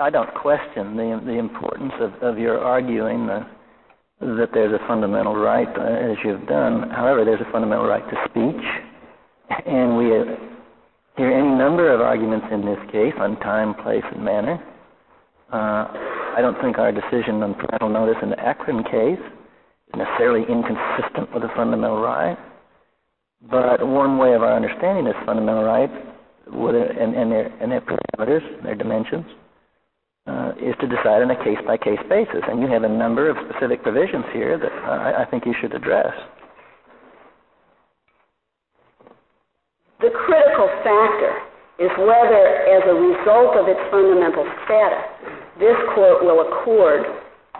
I don't question the the importance of, of your arguing the, that there's a fundamental right, uh, as you've done. However, there's a fundamental right to speech, and we uh, hear any number of arguments in this case on time, place, and manner. Uh, I don't think our decision on parental notice in the Akron case is necessarily inconsistent with a fundamental right. But one way of our understanding this fundamental right, and, and, their, and their parameters, their dimensions, uh, is to decide on a case-by-case basis. And you have a number of specific provisions here that uh, I think you should address. The critical factor is whether, as a result of its fundamental status, this court will accord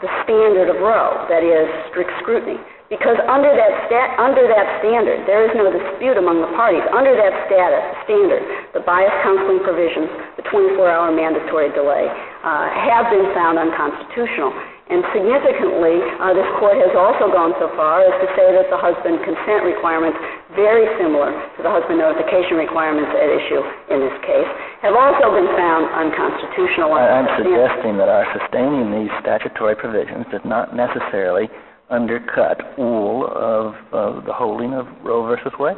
the standard of Roe, that is, strict scrutiny. Because under that, under that standard, there is no dispute among the parties. Under that status, standard, the bias counseling provisions, the 24-hour mandatory delay, uh, have been found unconstitutional. And significantly, uh, this court has also gone so far as to say that the husband consent requirements, very similar to the husband notification requirements at issue in this case, have also been found unconstitutional. I'm suggesting that our sustaining these statutory provisions does not necessarily undercut all of, of the holding of Roe versus Wade.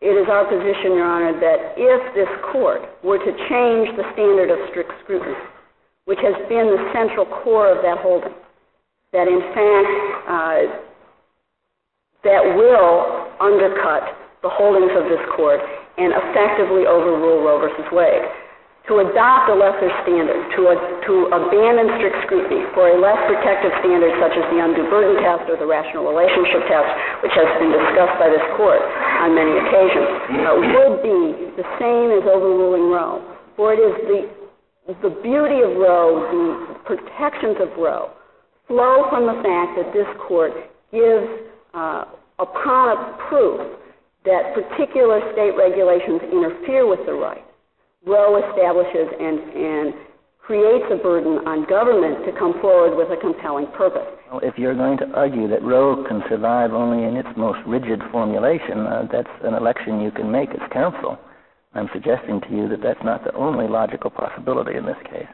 It is our position, Your Honor, that if this court were to change the standard of strict scrutiny, which has been the central core of that holding, that in fact uh, that will undercut the holdings of this court and effectively overrule Roe versus Wade to adopt a lesser standard, to, a, to abandon strict scrutiny for a less protective standard such as the undue burden test or the rational relationship test, which has been discussed by this court on many occasions, uh, would be the same as overruling Roe. For it is the, the beauty of Roe, the protections of Roe, flow from the fact that this court gives uh, upon proof that particular state regulations interfere with the right Roe establishes and, and creates a burden on government to come forward with a compelling purpose. Well, if you're going to argue that Roe can survive only in its most rigid formulation, uh, that's an election you can make as counsel. I'm suggesting to you that that's not the only logical possibility in this case.